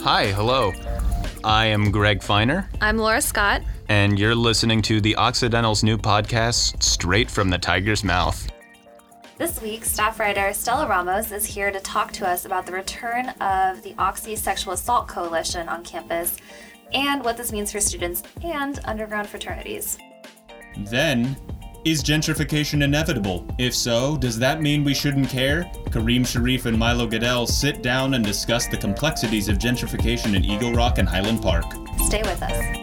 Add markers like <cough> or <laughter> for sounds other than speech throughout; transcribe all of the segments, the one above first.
Hi, hello. I am Greg Fiener, I'm Laura Scott. and you're listening to the Occidental's new podcast, Straight from the Tiger's Mouth. This week, staff writer Stella Ramos is here to talk to us about the return of the Oxy Sexual Assault Coalition on campus and what this means for students and underground fraternities. Then, is gentrification inevitable? If so, does that mean we shouldn't care? Karim Sharif and Milo Godell sit down and discuss the complexities of gentrification in Eagle Rock and Highland Park. Stay with us.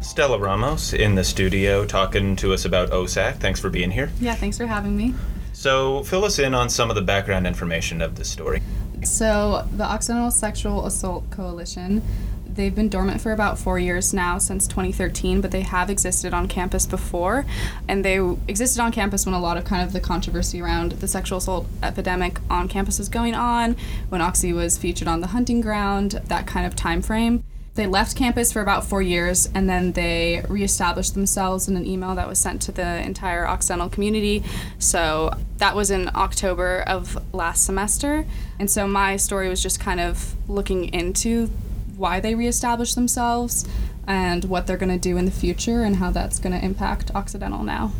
Stella Ramos in the studio talking to us about OSAC. Thanks for being here. Yeah, thanks for having me. So, fill us in on some of the background information of this story. So, the Occidental Sexual Assault Coalition, they've been dormant for about four years now, since 2013, but they have existed on campus before. And they existed on campus when a lot of kind of the controversy around the sexual assault epidemic on campus was going on, when Oxy was featured on the hunting ground, that kind of time frame. They left campus for about four years and then they reestablished themselves in an email that was sent to the entire Occidental community. So that was in October of last semester. And so my story was just kind of looking into why they reestablished themselves and what they're going to do in the future and how that's going to impact Occidental now.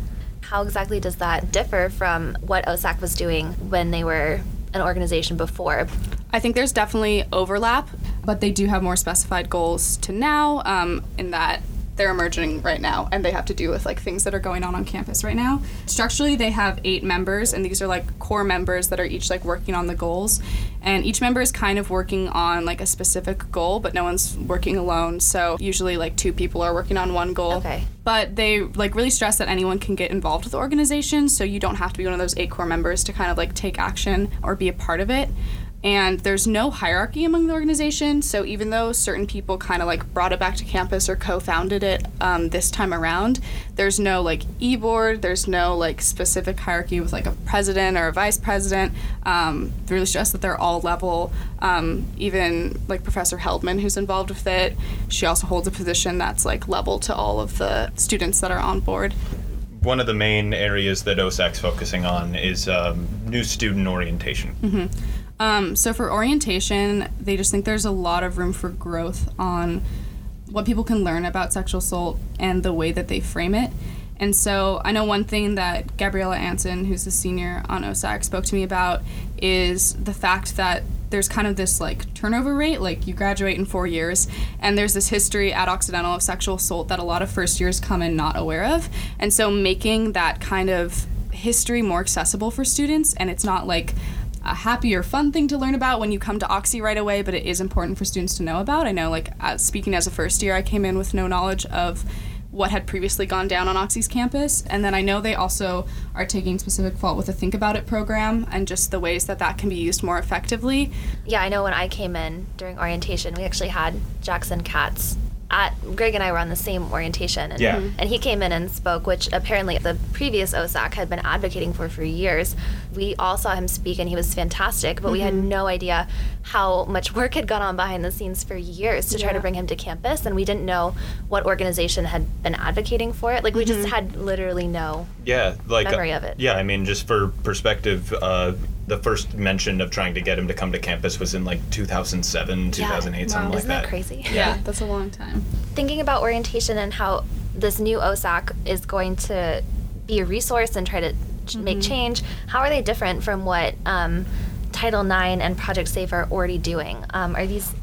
How exactly does that differ from what OSAC was doing when they were an organization before? I think there's definitely overlap, but they do have more specified goals to now um, in that they're emerging right now and they have to do with like things that are going on on campus right now. Structurally, they have eight members, and these are like core members that are each like working on the goals. And each member is kind of working on like a specific goal, but no one's working alone. So usually, like two people are working on one goal. Okay. But they like really stress that anyone can get involved with the organization, so you don't have to be one of those eight core members to kind of like take action or be a part of it and there's no hierarchy among the organization. So even though certain people kind of like brought it back to campus or co-founded it um, this time around there's no like e-board there's no like specific hierarchy with like a president or a vice president. Um, really stress that they're all level. Um, even like professor heldman who's involved with it she also holds a position that's like level to all of the students that are on board One of the main areas that OSAC's focusing on is um, new student orientation. Um, so for orientation, they just think there's a lot of room for growth on what people can learn about sexual assault and the way that they frame it. And so I know one thing that Gabriella Anson, who's a senior on OSAC, spoke to me about is the fact that there's kind of this like turnover rate, like you graduate in four years, and there's this history at Occidental of sexual assault that a lot of first years come in not aware of. And so making that kind of history more accessible for students, and it's not like a happy or fun thing to learn about when you come to Oxy right away, but it is important for students to know about. I know, like, as, speaking as a first year, I came in with no knowledge of what had previously gone down on Oxy's campus. And then I know they also are taking specific fault with the Think About It program and just the ways that that can be used more effectively. Yeah, I know when I came in during orientation, we actually had Jackson Katz at Greg and I were on the same orientation, and, Yeah. and he came in and spoke, which apparently the previous OSAC had been advocating for for years. We all saw him speak, and he was fantastic, but we had no idea how much work had gone on behind the scenes for years to try to bring him to campus, and we didn't know what organization had been advocating for it. Like we just had literally no. Yeah, like Memory of it. Yeah, I mean, just for perspective, uh, the first mention of trying to get him to come to campus was in like 2007, 2008, something like Isn't that crazy? Yeah, that's a long time. thinking about orientation and how this new OSAC is going to be a resource and try to ch- make change, how are they different from what um, Title IX and Project Safe are already doing? Um, are these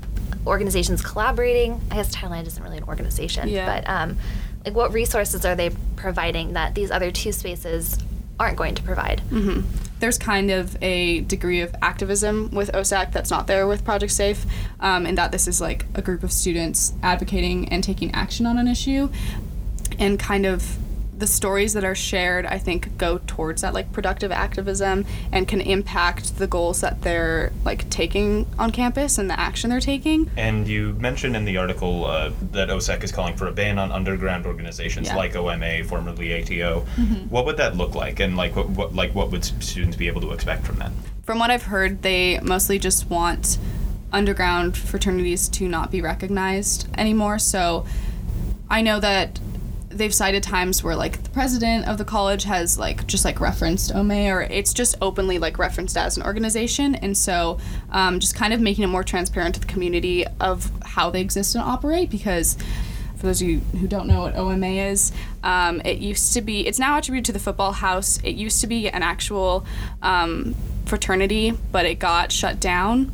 organizations collaborating? I guess Title IX isn't really an organization, Yeah. but um, like what resources are they providing that these other two spaces aren't going to provide? There's kind of a degree of activism with OSAC that's not there with Project Safe, um, in that this is like a group of students advocating and taking action on an issue, and kind of the stories that are shared, I think, go towards that like productive activism and can impact the goals that they're like taking on campus and the action they're taking. And you mentioned in the article uh, that OSAC is calling for a ban on underground organizations Yeah. like OMA, formerly ATO. What would that look like, and like what, what like what would students be able to expect from that? From what I've heard, they mostly just want underground fraternities to not be recognized anymore. So I know that they've cited times where like the president of the college has like just like referenced OMA or it's just openly like referenced as an organization and so um, just kind of making it more transparent to the community of how they exist and operate because for those of you who don't know what OMA is, um, it used to be, it's now attributed to the football house. It used to be an actual um, fraternity, but it got shut down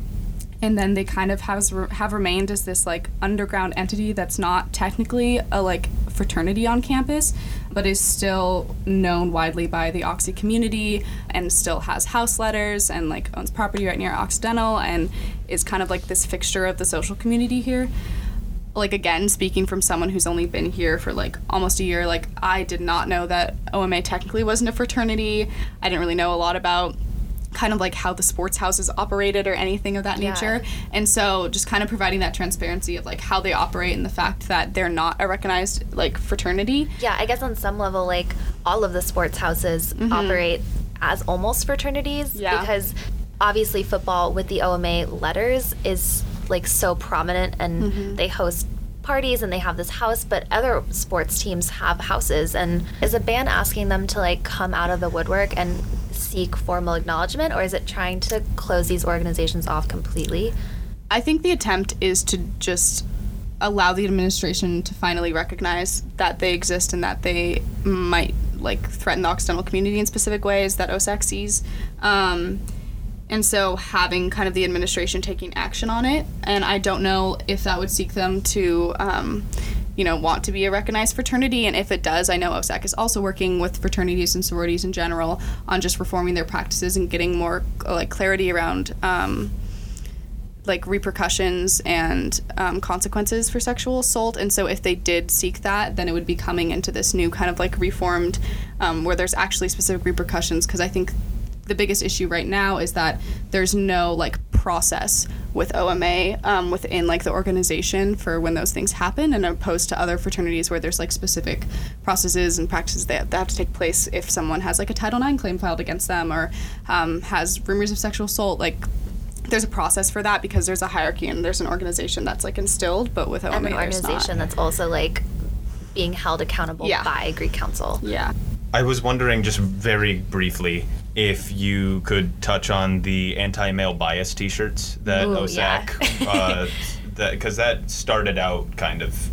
and then they kind of has have remained as this like underground entity that's not technically a like fraternity on campus but is still known widely by the oxy community and still has house letters and like owns property right near occidental and is kind of like this fixture of the social community here. Like again speaking from someone who's only been here for like almost a year like i did not know that oma technically wasn't a fraternity. I didn't really know a lot about kind of like how the sports houses operated or anything of that nature. Yeah. And so just kind of providing that transparency of like how they operate and the fact that they're not a recognized like fraternity. Yeah, I guess on some level like all of the sports houses mm-hmm. operate as almost fraternities yeah. because obviously football with the OMA letters is like so prominent and mm-hmm. they host parties and they have this house, but other sports teams have houses. And is a band asking them to like come out of the woodwork and seek formal acknowledgement, or is it trying to close these organizations off completely? I think the attempt is to just allow the administration to finally recognize that they exist and that they might like threaten the Occidental community in specific ways that OSAC sees. Um, and so having kind of the administration taking action on it, and I don't know if that would seek them to um, you know, want to be a recognized fraternity. And if it does, I know OSAC is also working with fraternities and sororities in general on just reforming their practices and getting more like clarity around. Um, like repercussions and um, consequences for sexual assault. And so, if they did seek that, then it would be coming into this new kind of like reformed, um, where there's actually specific repercussions. Because I think the biggest issue right now is that there's no like process with OMA um, within like the organization for when those things happen, and opposed to other fraternities where there's like specific processes and practices that, that have to take place if someone has like a Title IX claim filed against them or um, has rumors of sexual assault. Like there's a process for that because there's a hierarchy and there's an organization that's like instilled, but with OMA, and an organization that's also like being held accountable yeah. by Greek Council. Yeah. I was wondering just very briefly if you could touch on the anti-male bias T-shirts that Ooh, OSAC, yeah. uh, that because that started out kind of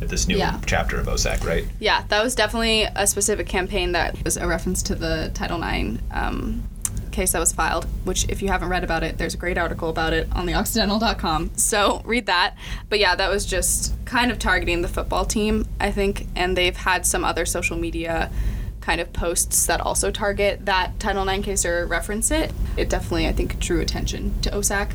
at this new yeah. chapter of OSAC, right? Yeah, that was definitely a specific campaign that was a reference to the Title IX um, case that was filed. Which, if you haven't read about it, there's a great article about it on theoccidental.com. So read that. But yeah, that was just kind of targeting the football team, I think, and they've had some other social media kind of posts that also target that Title IX case or reference it, it definitely, I think, drew attention to OSAC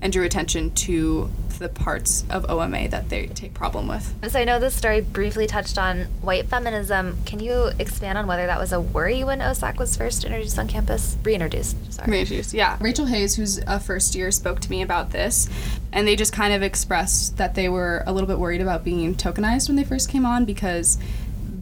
and drew attention to the parts of OMA that they take problem with. So I know this story briefly touched on white feminism. Can you expand on whether that was a worry when OSAC was first introduced on campus? Reintroduced, sorry. Reintroduced, yeah. Rachel Hayes, who's a first year, spoke to me about this, and they just kind of expressed that they were a little bit worried about being tokenized when they first came on because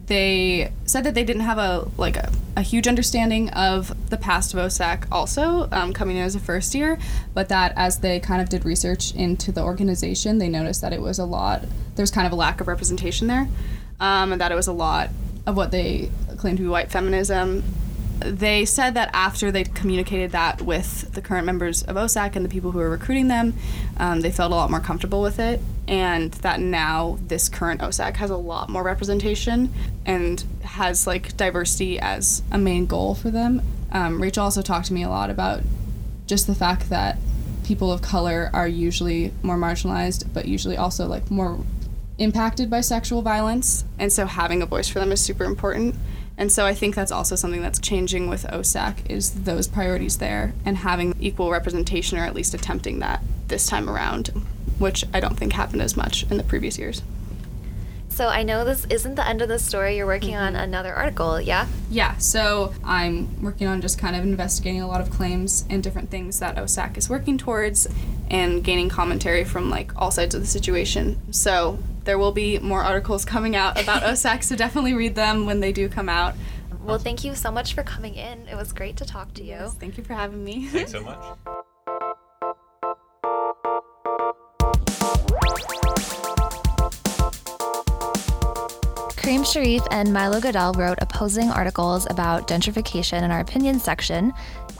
they said that they didn't have a like a, a huge understanding of the past of OSAC also um, coming in as a first year, but that as they kind of did research into the organization, they noticed that it was a lot. There's kind of a lack of representation there, um, and that it was a lot of what they claimed to be white feminism they said that after they communicated that with the current members of OSAC and the people who were recruiting them, um, they felt a lot more comfortable with it, and that now this current OSAC has a lot more representation and has like diversity as a main goal for them. Um, Rachel also talked to me a lot about just the fact that people of color are usually more marginalized, but usually also like more impacted by sexual violence, and so having a voice for them is super important. And so I think that's also something that's changing with OSAC is those priorities there and having equal representation or at least attempting that this time around, which I don't think happened as much in the previous years. So I know this isn't the end of the story. You're working mm-hmm. on another article, yeah? Yeah. So I'm working on just kind of investigating a lot of claims and different things that OSAC is working towards and gaining commentary from like all sides of the situation. So there will be more articles coming out about <laughs> OSAC, so definitely read them when they do come out. Well, thank you so much for coming in. It was great to talk to you. Yes, thank you for having me. Thanks so much. <laughs> Karim Sharif and Milo Godell wrote opposing articles about gentrification in our opinion section,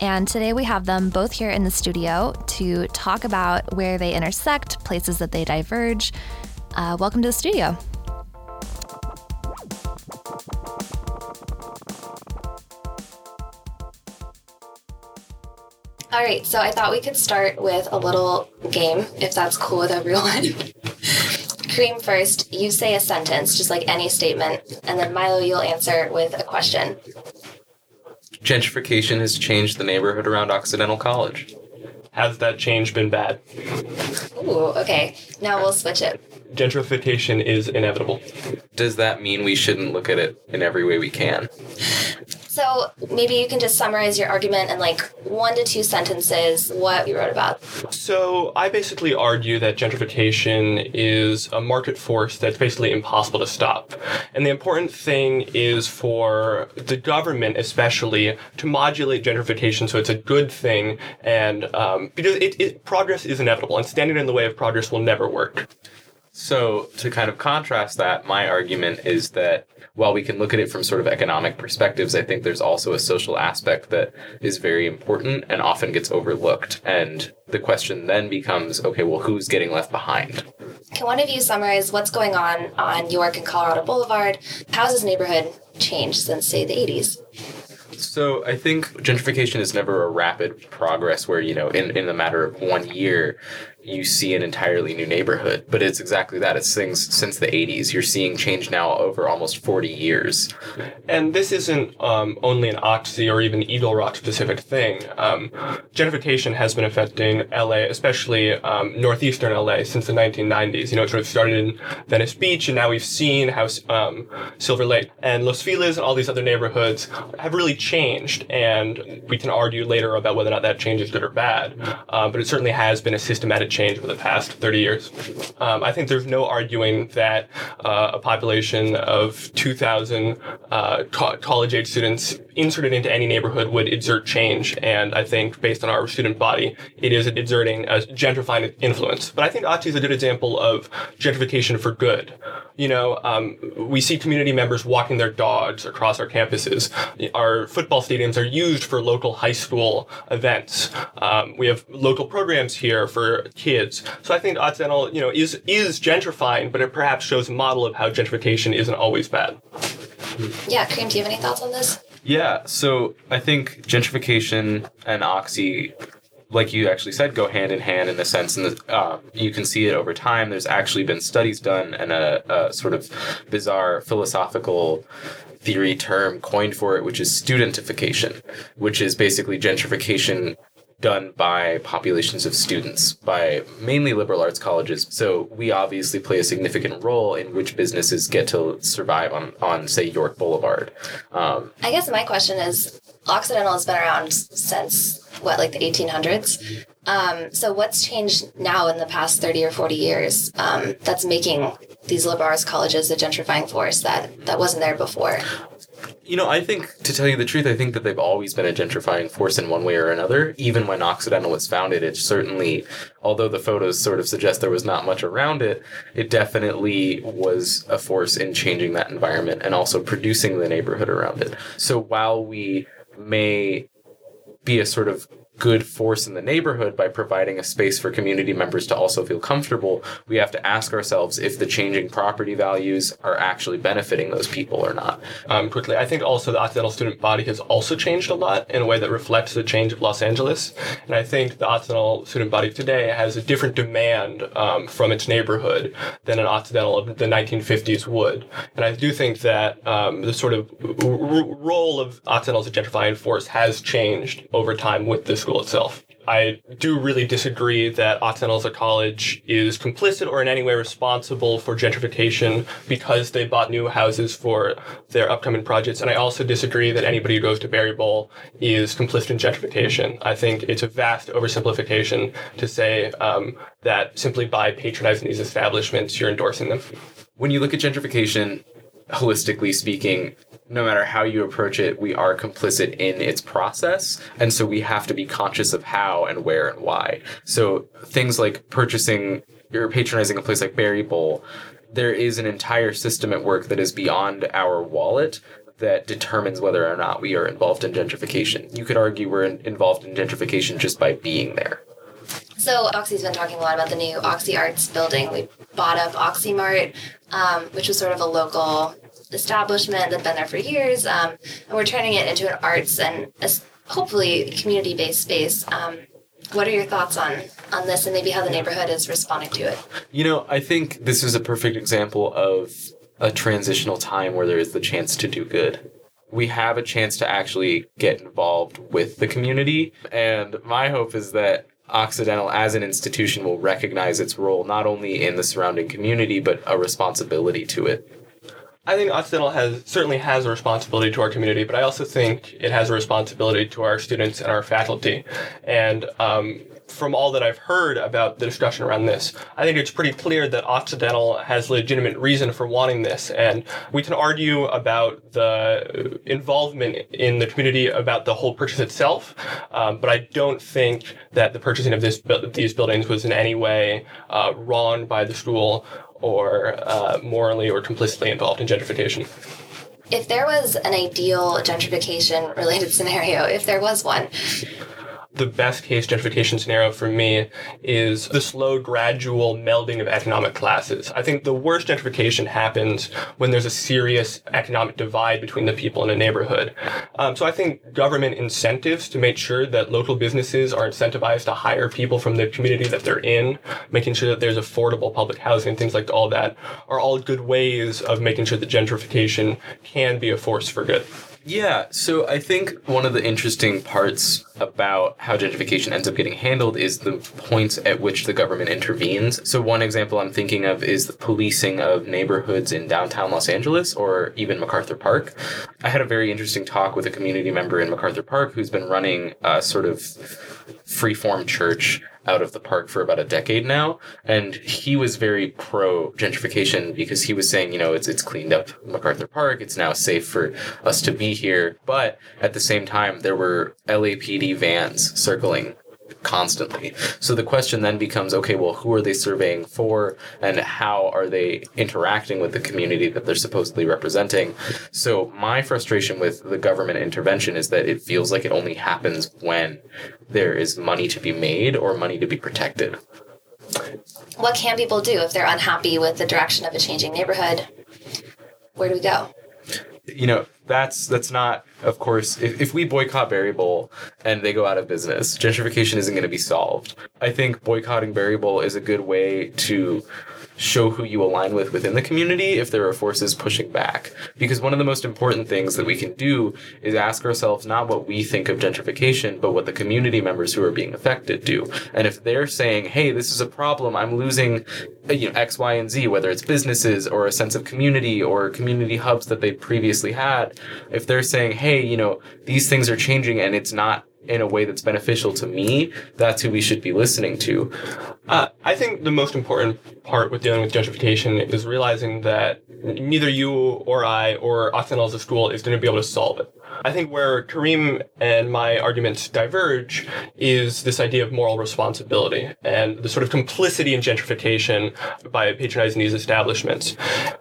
and today we have them both here in the studio to talk about where they intersect, places that they diverge. Uh, welcome to the studio. All right, so I thought we could start with a little game, if that's cool with everyone. <laughs> Karim first, you say a sentence, just like any statement, and then Milo, you'll answer with a question. Gentrification has changed the neighborhood around Occidental College. Has that change been bad? Ooh, okay. Now we'll switch it. Gentrification is inevitable. Does that mean we shouldn't look at it in every way we can? So maybe you can just summarize your argument in like one to two sentences what you wrote about. So I basically argue that gentrification is a market force that's basically impossible to stop. And the important thing is for the government, especially, to modulate gentrification so it's a good thing. And um, because it, it, progress is inevitable, and standing in the way of progress will never work. So, to kind of contrast that, my argument is that while we can look at it from sort of economic perspectives, I think there's also a social aspect that is very important and often gets overlooked. And the question then becomes okay, well, who's getting left behind? Can one of you summarize what's going on on York and Colorado Boulevard? How's this neighborhood changed since, say, the 80s? So I think gentrification is never a rapid progress where, you know, in, in the matter of one year, you see an entirely new neighborhood. But it's exactly that. It's things since the 80s. You're seeing change now over almost 40 years. And this isn't um, only an Oxy or even Eagle Rock specific thing. Um, gentrification has been affecting LA, especially um, northeastern LA, since the 1990s. You know, it sort of started in Venice Beach, and now we've seen how um, Silver Lake and Los Feliz and all these other neighborhoods have really changed. And we can argue later about whether or not that change is good or bad. Uh, but it certainly has been a systematic changed over the past 30 years. Um, I think there's no arguing that uh, a population of 2,000 uh, co- college age students inserted into any neighborhood would exert change. And I think based on our student body, it is exerting a gentrifying influence. But I think Oxy is a good example of gentrification for good. You know, um, we see community members walking their dogs across our campuses. Our football stadiums are used for local high school events. Um, we have local programs here for kids. So I think Occidental, you know, is is gentrifying, but it perhaps shows a model of how gentrification isn't always bad. Yeah, Karim, do you have any thoughts on this? Yeah, so I think gentrification and Oxy like you actually said, go hand in hand in the sense, and uh, you can see it over time. There's actually been studies done and a, a, sort of bizarre philosophical theory term coined for it, which is studentification, which is basically gentrification done by populations of students, by mainly liberal arts colleges. So we obviously play a significant role in which businesses get to survive on, on say, York Boulevard. Um, I guess my question is Occidental has been around since what, like the 1800s? Um, so what's changed now in the past 30 or 40 years um, that's making these liberal arts colleges a gentrifying force that, that wasn't there before? You know, I think, to tell you the truth, I think that they've always been a gentrifying force in one way or another. Even when Occidental was founded, it certainly, although the photos sort of suggest there was not much around it, it definitely was a force in changing that environment and also producing the neighborhood around it. So while we may be a sort of good force in the neighborhood by providing a space for community members to also feel comfortable, we have to ask ourselves if the changing property values are actually benefiting those people or not. Um, quickly, I think also the Occidental student body has also changed a lot in a way that reflects the change of Los Angeles. And I think the Occidental student body today has a different demand um, from its neighborhood than an Occidental of the 1950s would. And I do think that um, the sort of r- role of Occidental as a gentrifying force has changed over time with this school itself. I do really disagree that Occidental college is complicit or in any way responsible for gentrification because they bought new houses for their upcoming projects. And I also disagree that anybody who goes to Berry Bowl is complicit in gentrification. I think it's a vast oversimplification to say um, that simply by patronizing these establishments, you're endorsing them. When you look at gentrification, holistically speaking, no matter how you approach it, we are complicit in its process. And so we have to be conscious of how and where and why. So things like purchasing or patronizing a place like Berry Bowl there is an entire system at work that is beyond our wallet that determines whether or not we are involved in gentrification. You could argue we're in, involved in gentrification just by being there. So Oxy's been talking a lot about the new Oxy Arts building. We bought up Oxymart, um, which was sort of a local establishment that's been there for years, um, and we're turning it into an arts and a, hopefully community-based space. Um, what are your thoughts on on this, and maybe how the neighborhood is responding to it? You know, I think this is a perfect example of a transitional time where there is the chance to do good. We have a chance to actually get involved with the community, and my hope is that Occidental as an institution will recognize its role not only in the surrounding community but a responsibility to it. I think Occidental has certainly has a responsibility to our community, but I also think it has a responsibility to our students and our faculty. And um, from all that I've heard about the discussion around this, I think it's pretty clear that Occidental has legitimate reason for wanting this. And we can argue about the involvement in the community about the whole purchase itself, um, but I don't think that the purchasing of this these buildings was in any way uh, wrong by the school or uh, morally or complicitly involved in gentrification. If there was an ideal gentrification related <laughs> scenario, if there was one, the best case gentrification scenario for me is the slow, gradual melding of economic classes. I think the worst gentrification happens when there's a serious economic divide between the people in a neighborhood. Um, so I think government incentives to make sure that local businesses are incentivized to hire people from the community that they're in, making sure that there's affordable public housing, things like all that, are all good ways of making sure that gentrification can be a force for good. Yeah, so I think one of the interesting parts about how gentrification ends up getting handled is the points at which the government intervenes. So, one example I'm thinking of is the policing of neighborhoods in downtown Los Angeles or even MacArthur Park. I had a very interesting talk with a community member in MacArthur Park who's been running a sort of freeform church out of the park for about a decade now, and he was very pro gentrification because he was saying, you know, it's it's cleaned up MacArthur Park, it's now safe for us to be here. But at the same time, there were LAPD vans circling constantly. So the question then becomes okay, well, who are they surveying for and how are they interacting with the community that they're supposedly representing? So my frustration with the government intervention is that it feels like it only happens when there is money to be made or money to be protected. What can people do if they're unhappy with the direction of a changing neighborhood? Where do we go? You know, that's that's not of course if, if we boycott Bowl and they go out of business gentrification isn't going to be solved. I think boycotting Bowl is a good way to show who you align with within the community if there are forces pushing back. Because one of the most important things that we can do is ask ourselves not what we think of gentrification, but what the community members who are being affected do. And if they're saying, hey, this is a problem, I'm losing uh, you know, X, Y, and Z, whether it's businesses or a sense of community or community hubs that they previously had, if they're saying, hey, you know, these things are changing and it's not in a way that's beneficial to me, that's who we should be listening to. Uh, I think the most important part with dealing with gentrification is realizing that neither you or I or Occidental as a school is going to be able to solve it. I think where Karim and my arguments diverge is this idea of moral responsibility and the sort of complicity in gentrification by patronizing these establishments.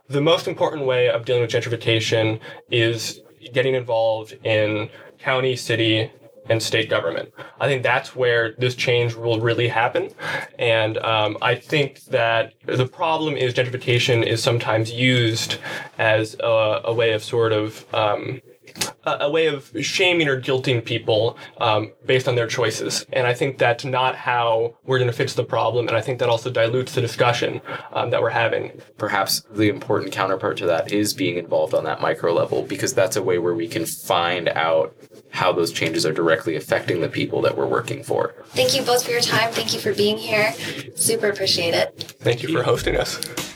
The most important way of dealing with gentrification is getting involved in county, city, and state government. I think that's where this change will really happen. And um, I think that the problem is gentrification is sometimes used as a, a way of sort of. Um, a, way of shaming or guilting people um, based on their choices. And I think that's not how we're going to fix the problem. And I think that also dilutes the discussion um, that we're having. Perhaps the important counterpart to that is being involved on that micro level because that's a way where we can find out how those changes are directly affecting the people that we're working for. Thank you both for your time. Thank you for being here. Super appreciate it. Thank you for hosting us.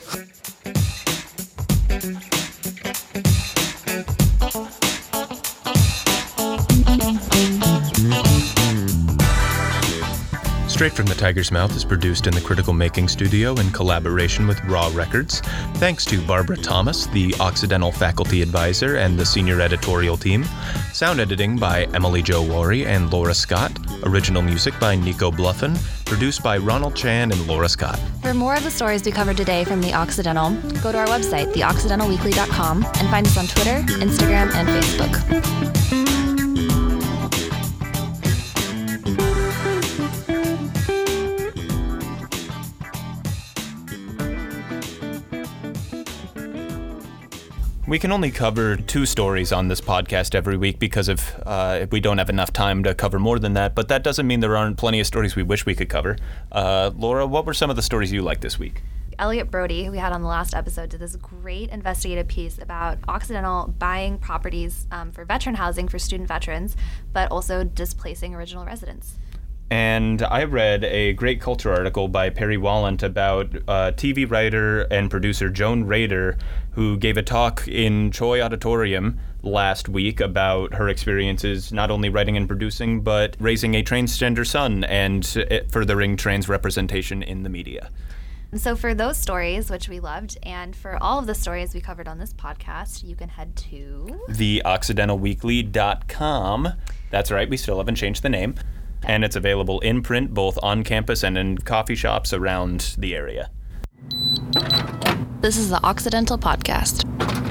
Straight from the Tiger's Mouth is produced in the Critical Making Studio in collaboration with Raw Records. Thanks to Barbara Thomas, the Occidental faculty advisor and the senior editorial team. Sound editing by Emily Jo Wharry and Laura Scott. Original music by Nico Bluffin. Produced by Ronald Chan and Laura Scott. For more of the stories we covered today from The Occidental, go to our website, theoccidentalweekly.com, and find us on Twitter, Instagram, and Facebook. We can only cover two stories on this podcast every week because of uh, we don't have enough time to cover more than that. But that doesn't mean there aren't plenty of stories we wish we could cover. Uh, Laura, what were some of the stories you liked this week? Elliot Brody, who we had on the last episode, did this great investigative piece about Occidental buying properties um, for veteran housing for student veterans, but also displacing original residents. And I read a great culture article by Perry Wallant about uh, TV writer and producer Joan Rader, who gave a talk in Choi Auditorium last week about her experiences not only writing and producing, but raising a transgender son and uh, furthering trans representation in the media. So, for those stories, which we loved, and for all of the stories we covered on this podcast, you can head to theoccidentalweekly.com. That's right, we still haven't changed the name and it's available in print both on campus and in coffee shops around the area. This is the Occidental Podcast.